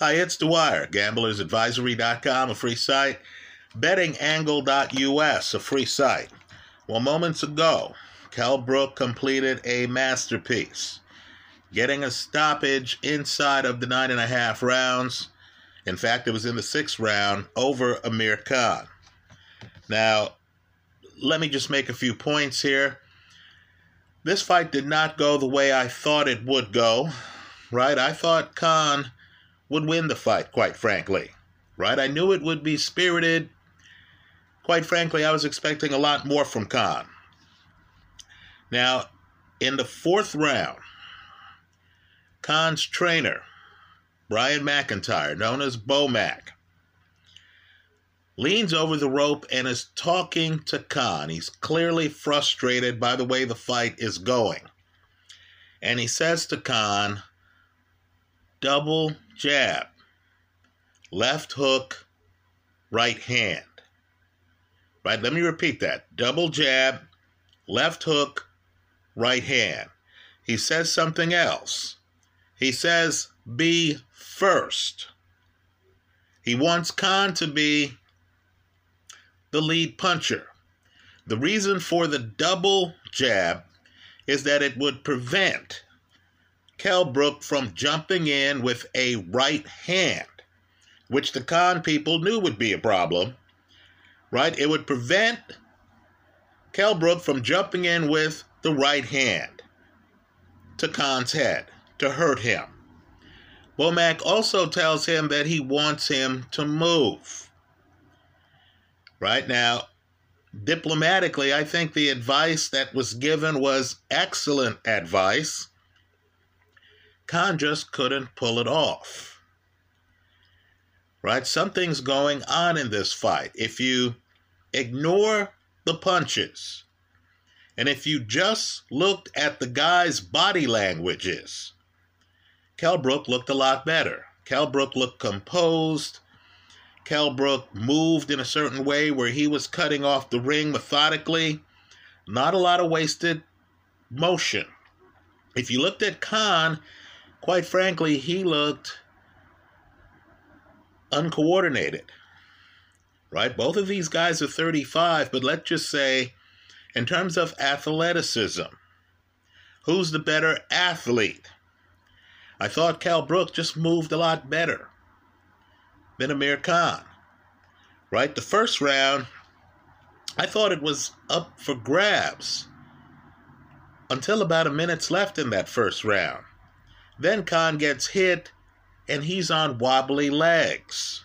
Hi, it's Dwyer, gamblersadvisory.com, a free site, bettingangle.us, a free site. Well, moments ago, Kell Brook completed a masterpiece, getting a stoppage inside of the nine and a half rounds. In fact, it was in the sixth round over Amir Khan. Now, let me just make a few points here. This fight did not go the way I thought it would go, right? I thought Khan would win the fight, quite frankly, right? I knew it would be spirited. Quite frankly, I was expecting a lot more from Khan. Now, in the fourth round, Khan's trainer, Brian McIntyre, known as Bomac, leans over the rope and is talking to Khan. He's clearly frustrated by the way the fight is going. And he says to Khan, double jab, left hook, right hand. Right, let me repeat that. Double jab, left hook, right hand. He says something else. He says, be first. He wants Khan to be the lead puncher. The reason for the double jab is that it would prevent Kell Brook from jumping in with a right hand, which the Khan people knew would be a problem, right? It would prevent Kell Brook from jumping in with the right hand to Khan's head to hurt him. Bomac also tells him that he wants him to move. Right now, diplomatically, I think the advice that was given was excellent advice. Khan just couldn't pull it off. Right? Something's going on in this fight. If you ignore the punches, and if you just looked at the guy's body languages, Kell Brook looked a lot better. Kell Brook looked composed. Kell Brook moved in a certain way where he was cutting off the ring methodically. Not a lot of wasted motion. If you looked at Khan, quite frankly, he looked uncoordinated. Right? Both of these guys are 35, but let's just say, in terms of athleticism, who's the better athlete? I thought Kell Brook just moved a lot better than Amir Khan. Right? The first round, I thought it was up for grabs until about a minute's left in that first round. Then Khan gets hit and he's on wobbly legs.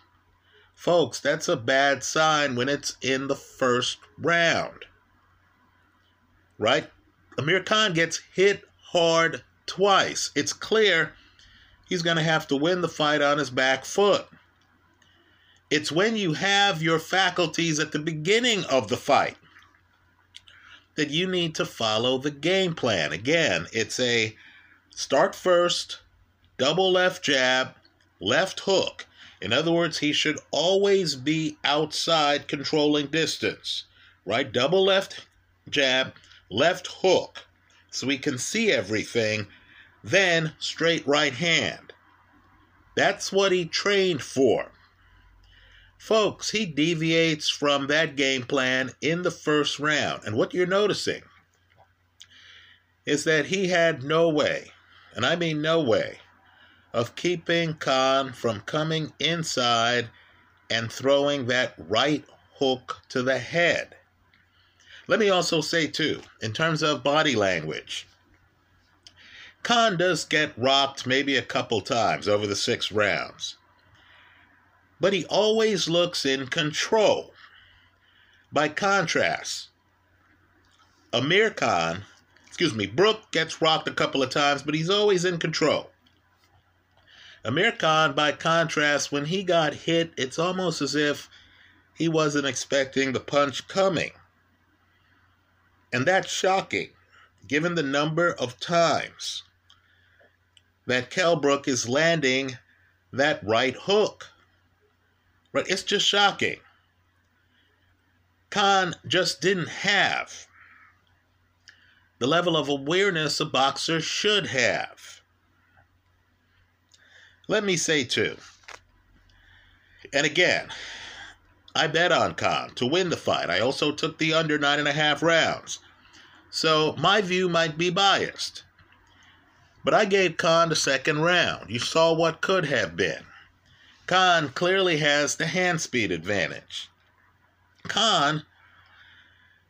Folks, that's a bad sign when it's in the first round. Right? Amir Khan gets hit hard twice. It's clear he's going to have to win the fight on his back foot. It's when you have your faculties at the beginning of the fight that you need to follow the game plan. Again, it's a start first, double left jab, left hook. In other words, he should always be outside controlling distance, right? Double left jab, left hook, so we can see everything. Then straight right hand. That's what he trained for. Folks, he deviates from that game plan in the first round. And what you're noticing is that he had no way, and I mean no way, of keeping Khan from coming inside and throwing that right hook to the head. Let me also say, too, in terms of body language, Khan does get rocked maybe a couple times over the six rounds but he always looks in control. By contrast, Amir Khan, excuse me, Brook gets rocked a couple of times, but he's always in control. Amir Khan, by contrast, when he got hit, it's almost as if he wasn't expecting the punch coming. And that's shocking, given the number of times that Kell Brook is landing that right hook. Right? It's just shocking. Khan just didn't have the level of awareness a boxer should have. Let me say, too, And again, I bet on Khan to win the fight. I also took the under nine and a half rounds. So my view might be biased. But I gave Khan the second round. You saw what could have been. Khan clearly has the hand speed advantage. Khan,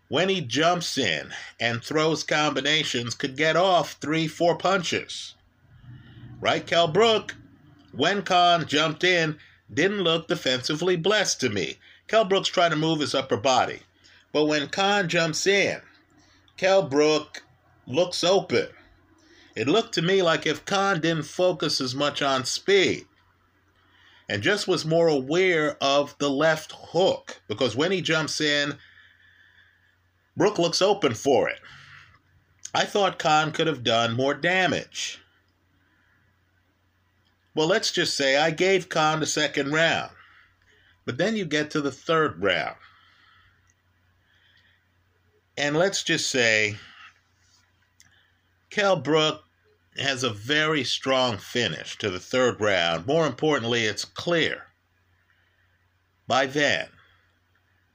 when he jumps in and throws combinations, could get off three, four punches. Right, Kell Brook? When Khan jumped in, didn't look defensively blessed to me. Kell Brook's trying to move his upper body. But when Khan jumps in, Kell Brook looks open. It looked to me like if Khan didn't focus as much on speed and just was more aware of the left hook, because when he jumps in, Brook looks open for it. I thought Khan could have done more damage. Well, let's just say I gave Khan the second round. But then you get to the third round. And let's just say Kell Brook has a very strong finish to the third round. More importantly, it's clear by then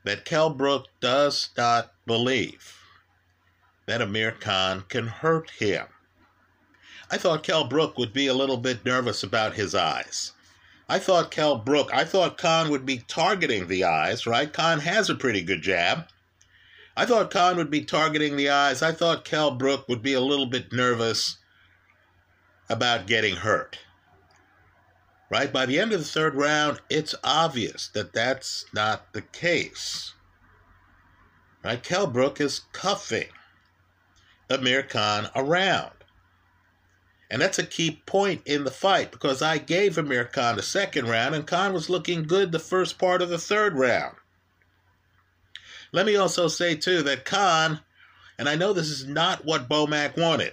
that Kell Brook does not believe that Amir Khan can hurt him. I thought Kell Brook would be a little bit nervous about his eyes. I thought Kell Brook, I thought Khan would be targeting the eyes, right? Khan has a pretty good jab. I thought Khan would be targeting the eyes. I thought Kell Brook would be a little bit nervous about getting hurt. Right? By the end of the third round, it's obvious that that's not the case. Right? Kell Brook is cuffing Amir Khan around. And that's a key point in the fight because I gave Amir Khan the second round and Khan was looking good the first part of the third round. Let me also say, too, that Khan, and I know this is not what Bomac wanted,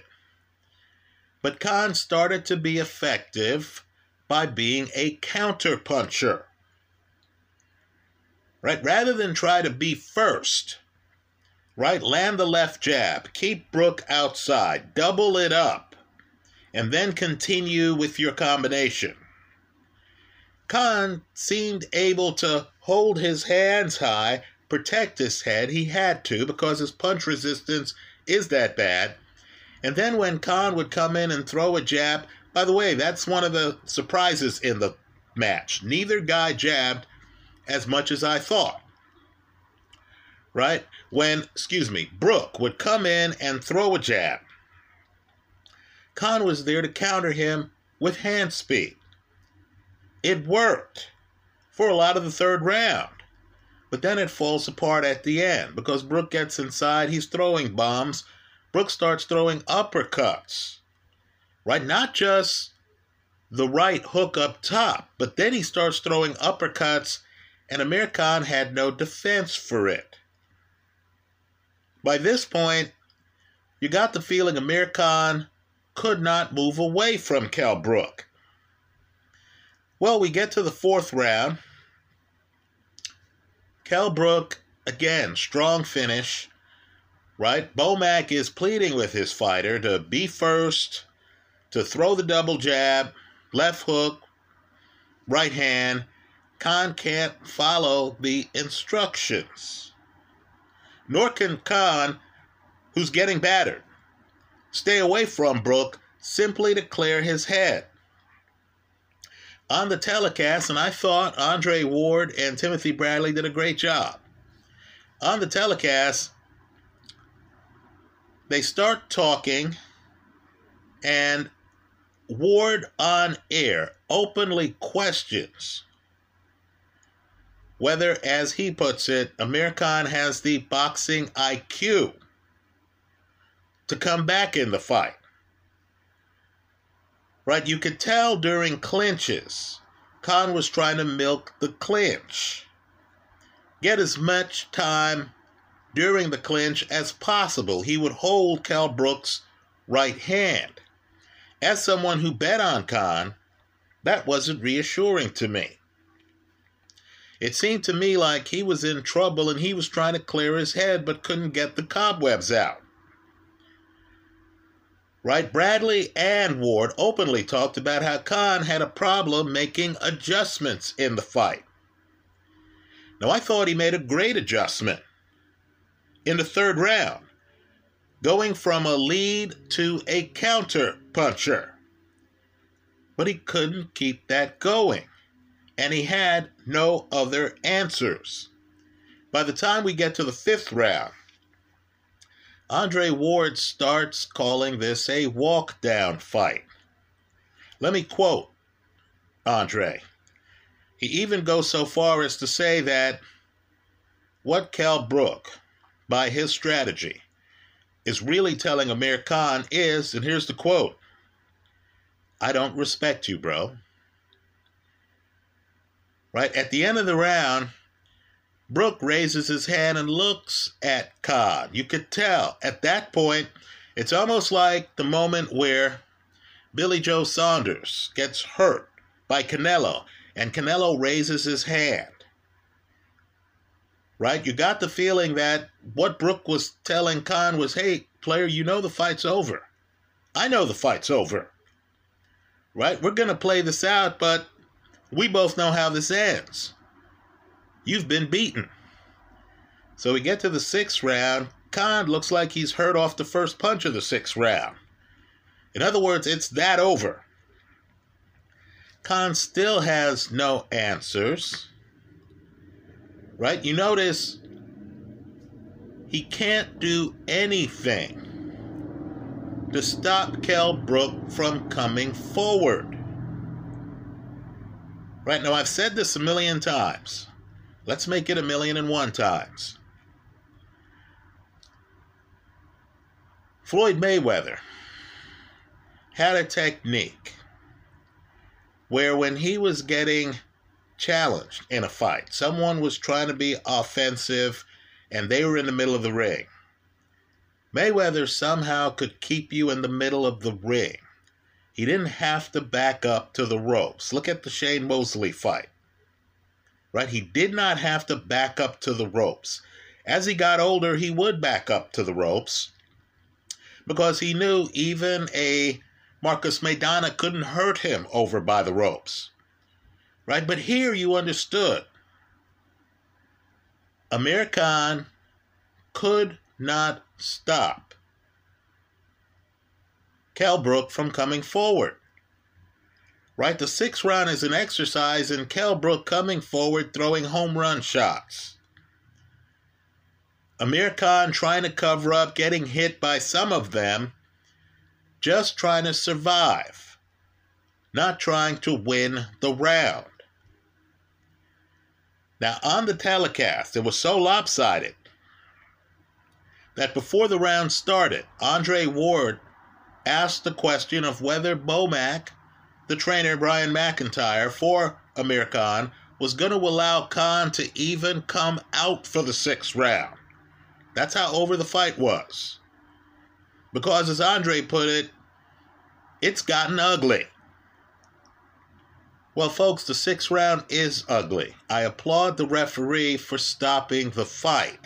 but Khan started to be effective by being a counterpuncher. Right? Rather than try to be first, right? Land the left jab, keep Brook outside, double it up and then continue with your combination. Khan seemed able to hold his hands high, protect his head. He had to because his punch resistance is that bad. And then when Khan would come in and throw a jab, by the way, that's one of the surprises in the match. Neither guy jabbed as much as I thought. Right? When, excuse me, Brook would come in and throw a jab. Khan was there to counter him with hand speed. It worked for a lot of the third round. But then it falls apart at the end because Brook gets inside, he's throwing bombs. Brook starts throwing uppercuts. Right? Not just the right hook up top, but then he starts throwing uppercuts, and Amir Khan had no defense for it. By this point, you got the feeling Amir Khan could not move away from Kell Brook. Well, we get to the fourth round. Kell Brook, again, strong finish, right? Bomac is pleading with his fighter to be first, to throw the double jab, left hook, right hand. Khan can't follow the instructions. Nor can Khan, who's getting battered stay away from Brook simply to clear his head. On the telecast, and I thought Andre Ward and Timothy Bradley did a great job. On the telecast, they start talking, and Ward on air openly questions whether, as he puts it, Amir Khan has the boxing IQ to come back in the fight. Right? You could tell during clinches, Khan was trying to milk the clinch. Get as much time during the clinch as possible. He would hold Kell Brook's right hand. As someone who bet on Khan, that wasn't reassuring to me. It seemed to me like he was in trouble and he was trying to clear his head but couldn't get the cobwebs out right? Bradley and Ward openly talked about how Khan had a problem making adjustments in the fight. Now, I thought he made a great adjustment in the third round, going from a lead to a counter puncher. But he couldn't keep that going, and he had no other answers. By the time we get to the fifth round, Andre Ward starts calling this a walk down fight. Let me quote Andre. He even goes so far as to say that what Kell Brook, by his strategy, is really telling Amir Khan is, and here's the quote I don't respect you, bro. Right? At the end of the round, Brook raises his hand and looks at Khan. You could tell at that point, it's almost like the moment where Billy Joe Saunders gets hurt by Canelo and Canelo raises his hand. Right? You got the feeling that what Brook was telling Khan was, hey, player, you know the fight's over. I know the fight's over. Right? We're going to play this out, but we both know how this ends. You've been beaten. So we get to the sixth round. Khan looks like he's hurt off the first punch of the sixth round. In other words, it's that over. Khan still has no answers. Right? You notice he can't do anything to stop Kell Brook from coming forward. Right now, I've said this a million times. Let's make it a million and one times. Floyd Mayweather had a technique where when he was getting challenged in a fight, someone was trying to be offensive and they were in the middle of the ring. Mayweather somehow could keep you in the middle of the ring. He didn't have to back up to the ropes. Look at the Shane Mosley fight. Right? He did not have to back up to the ropes. As he got older, he would back up to the ropes because he knew even a Marcos Maidana couldn't hurt him over by the ropes. Right? But here you understood. Amir Khan could not stop Kell Brook from coming forward. Right? The sixth round is an exercise in Kell Brook coming forward, throwing home run shots. Amir Khan trying to cover up, getting hit by some of them just trying to survive, not trying to win the round. Now, on the telecast, it was so lopsided that before the round started, Andre Ward asked the question of whether Bomac, the trainer Brian McIntyre for Amir Khan, was going to allow Khan to even come out for the sixth round. That's how over the fight was. Because, as Andre put it, it's gotten ugly. Well, folks, the sixth round is ugly. I applaud the referee for stopping the fight.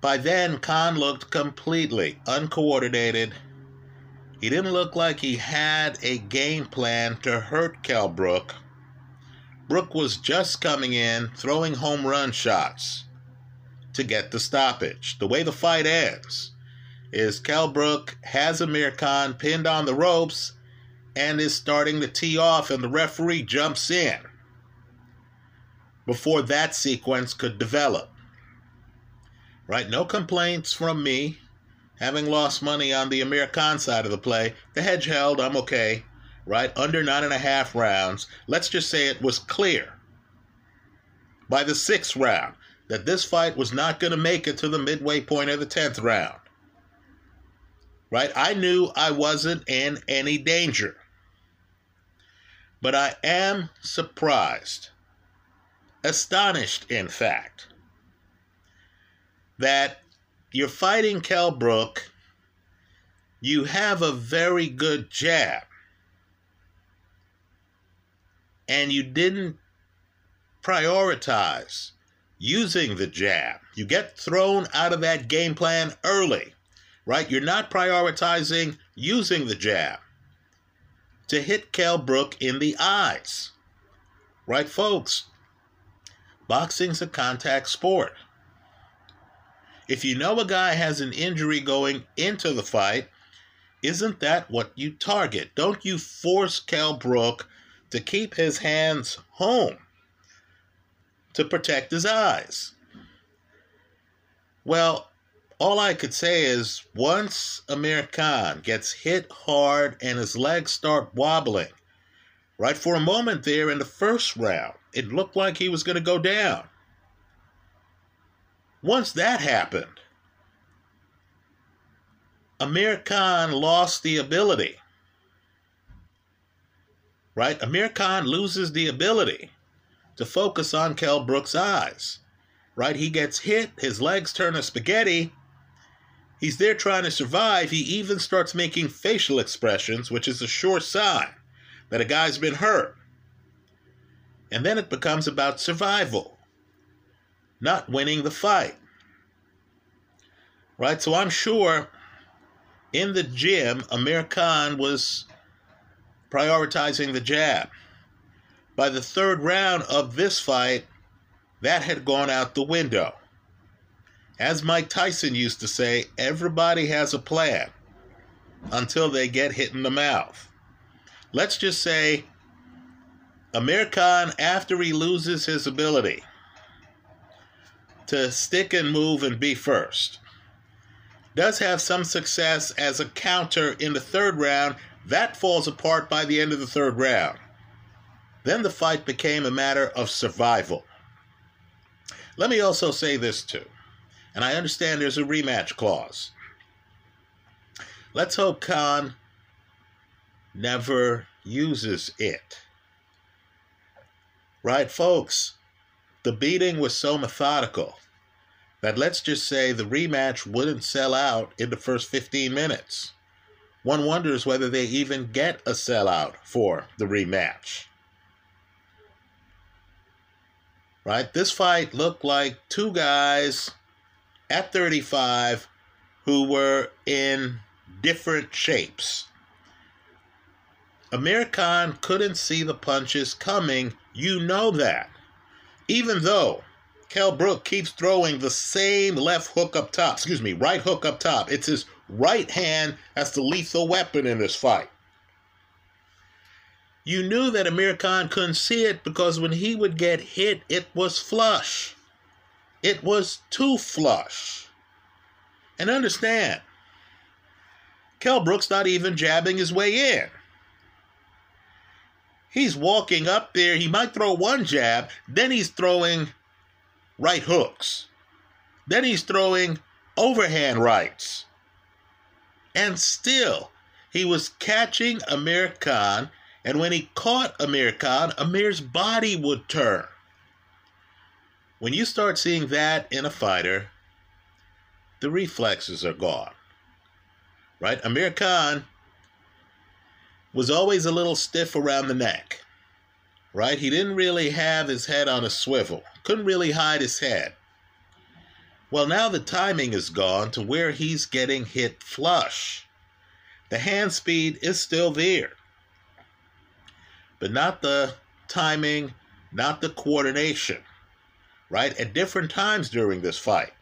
By then, Khan looked completely uncoordinated. He didn't look like he had a game plan to hurt Kell Brook. Brook was just coming in, throwing home run shots to get the stoppage. The way the fight ends is Kell Brook has Amir Khan pinned on the ropes and is starting to tee off, and the referee jumps in before that sequence could develop. Right? No complaints from me. Having lost money on the Amir Khan side of the play, the hedge held, I'm okay. Right? Under nine and a half rounds. Let's just say it was clear by the sixth round that this fight was not going to make it to the midway point of the 10th round. Right? I knew I wasn't in any danger. But I am surprised, astonished, in fact, that you're fighting Kell Brook. You have a very good jab. And you didn't prioritize using the jab. You get thrown out of that game plan early, right? You're not prioritizing using the jab to hit Kell Brook in the eyes, right, folks? Boxing's a contact sport. If you know a guy has an injury going into the fight, isn't that what you target? Don't you force Kell Brook to keep his hands home to protect his eyes? Well, all I could say is once Amir Khan gets hit hard and his legs start wobbling, right for a moment there in the first round, it looked like he was going to go down. Once that happened, Amir Khan lost the ability. Right? Amir Khan loses the ability to focus on Kell Brook's eyes. Right? He gets hit, his legs turn to spaghetti. He's there trying to survive. He even starts making facial expressions, which is a sure sign that a guy's been hurt. And then it becomes about survival, not winning the fight. Right? So I'm sure in the gym, Amir Khan was prioritizing the jab. By the third round of this fight, that had gone out the window. As Mike Tyson used to say, everybody has a plan until they get hit in the mouth. Let's just say Amir Khan, after he loses his ability to stick and move and be first, does have some success as a counter in the third round. That falls apart by the end of the third round. Then the fight became a matter of survival. Let me also say this too, and I understand there's a rematch clause. Let's hope Khan never uses it. Right, folks? The beating was so methodical that let's just say the rematch wouldn't sell out in the first 15 minutes. One wonders whether they even get a sellout for the rematch. Right? This fight looked like two guys at 35 who were in different shapes. Amir Khan couldn't see the punches coming you know that. Even though Kell Brook keeps throwing the same left hook up top, excuse me, right hook up top. It's his right hand that's the lethal weapon in this fight. You knew that Amir Khan couldn't see it because when he would get hit, it was flush. It was too flush. And understand, Kell Brook's not even jabbing his way in. He's walking up there. He might throw one jab, then he's throwing right hooks. Then he's throwing overhand rights. And still, he was catching Amir Khan, and when he caught Amir Khan, Amir's body would turn. When you start seeing that in a fighter, the reflexes are gone. Right? Amir Khan was always a little stiff around the neck, right? He didn't really have his head on a swivel, couldn't really hide his head. Well, now the timing is gone to where he's getting hit flush. The hand speed is still there, but not the timing, not the coordination, right? At different times during this fight.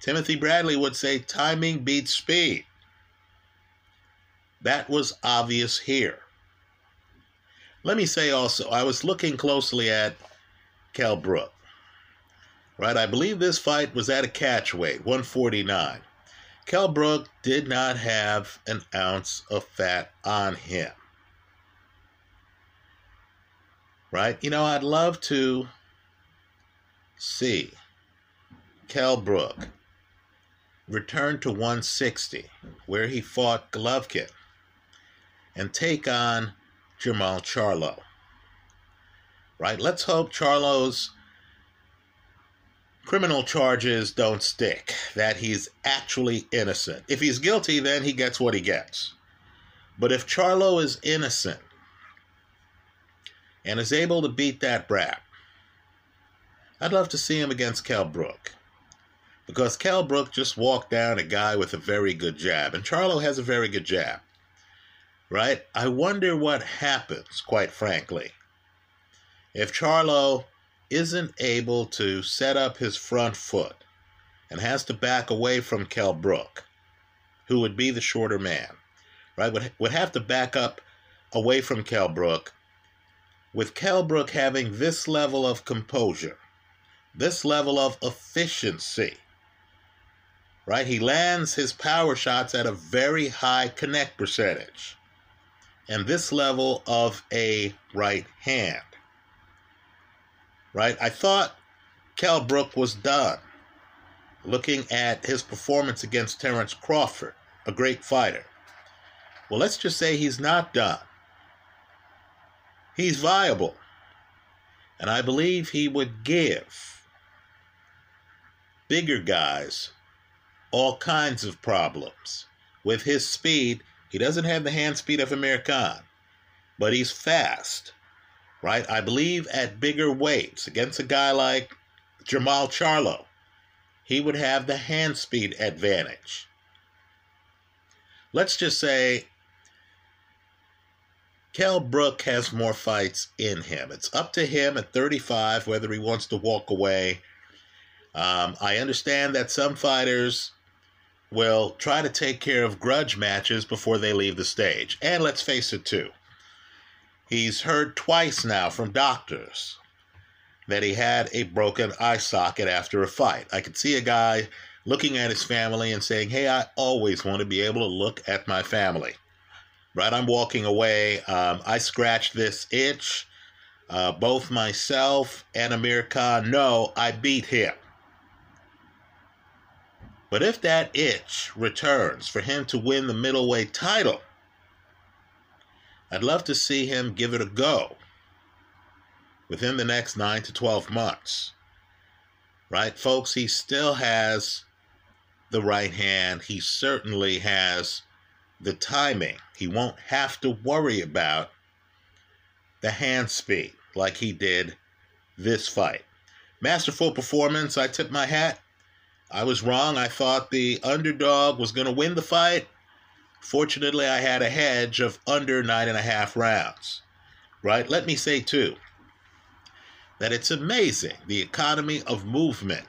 Timothy Bradley would say timing beats speed. That was obvious here. Let me say also, I was looking closely at Kell Brook. Right, I believe this fight was at a catch weight, 149. Kell Brook did not have an ounce of fat on him. Right? You know, I'd love to see Kell Brook return to 160, where he fought Golovkin and take on Jermall Charlo. Right? Let's hope Charlo's criminal charges don't stick, that he's actually innocent. If he's guilty, then he gets what he gets. But if Charlo is innocent and is able to beat that brat, I'd love to see him against Kell Brook. Because Kell Brook just walked down a guy with a very good jab, and Charlo has a very good jab right? I wonder what happens, quite frankly, if Charlo isn't able to set up his front foot and has to back away from Kell Brook, who would be the shorter man, right? Would, would have to back up away from Kell Brook, with Kell Brook having this level of composure, this level of efficiency, right? He lands his power shots at a very high connect percentage, and this level of a right hand, right? I thought Kell Brook was done looking at his performance against Terence Crawford, a great fighter. Well, let's just say he's not done. He's viable. And I believe he would give bigger guys all kinds of problems. With his speed, he doesn't have the hand speed of Amir Khan, but he's fast, right? I believe at bigger weights against a guy like Jermall Charlo, he would have the hand speed advantage. Let's just say Kell Brook has more fights in him. It's up to him at 35 whether he wants to walk away. Um, I understand that some fighters will try to take care of grudge matches before they leave the stage. And let's face it, too. He's heard twice now from doctors that he had a broken eye socket after a fight. I could see a guy looking at his family and saying, Hey, I always want to be able to look at my family. Right? I'm walking away. Um, I scratched this itch. Uh, both myself and Amir Khan know I beat him. But if that itch returns for him to win the middleweight title, I'd love to see him give it a go within the next 9 to 12 months. Right, folks? He still has the right hand. He certainly has the timing. He won't have to worry about the hand speed like he did this fight. Masterful performance. I tip my hat. I was wrong. I thought the underdog was going to win the fight. Fortunately, I had a hedge of under nine and a half rounds. Right? Let me say, too, that it's amazing the economy of movement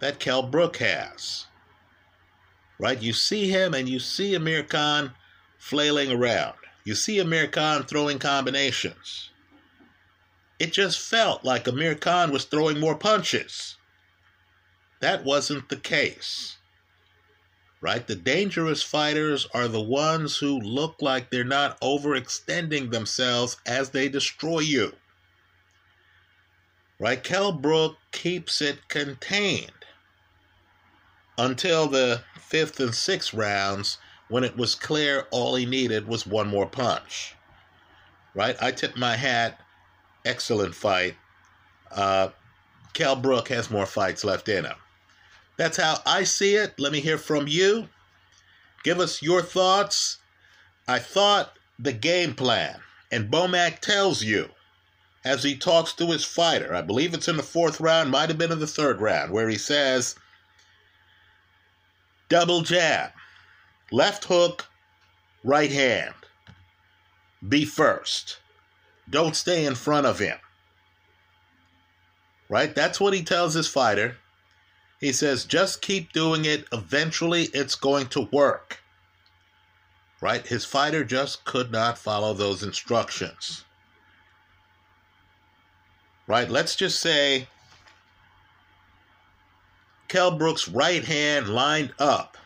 that Kell Brook has. Right? You see him and you see Amir Khan flailing around. You see Amir Khan throwing combinations. It just felt like Amir Khan was throwing more punches. That wasn't the case. Right? The dangerous fighters are the ones who look like they're not overextending themselves as they destroy you. Kell Brook keeps it contained until the fifth and sixth rounds when it was clear all he needed was one more punch. Right? I tip my hat. Excellent fight. Uh, Kell Brook has more fights left in him. That's how I see it. Let me hear from you. Give us your thoughts. I thought the game plan, and Bomac tells you as he talks to his fighter, I believe it's in the fourth round, might have been in the third round, where he says, double jab, left hook, right hand. Be first. Don't stay in front of him. Right? That's what he tells his fighter. He says, just keep doing it. Eventually, it's going to work. Right? His fighter just could not follow those instructions. Right? Let's just say Kell Brook's right hand lined up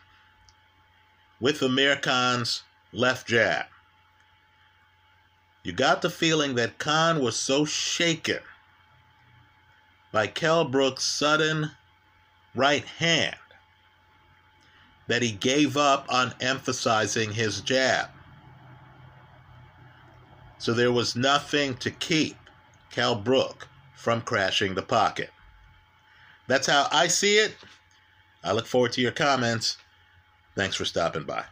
with Amir Khan's left jab. You got the feeling that Khan was so shaken by Kell Brook's sudden right hand that he gave up on emphasizing his jab. So there was nothing to keep Kell Brook from crashing the pocket. That's how I see it. I look forward to your comments. Thanks for stopping by.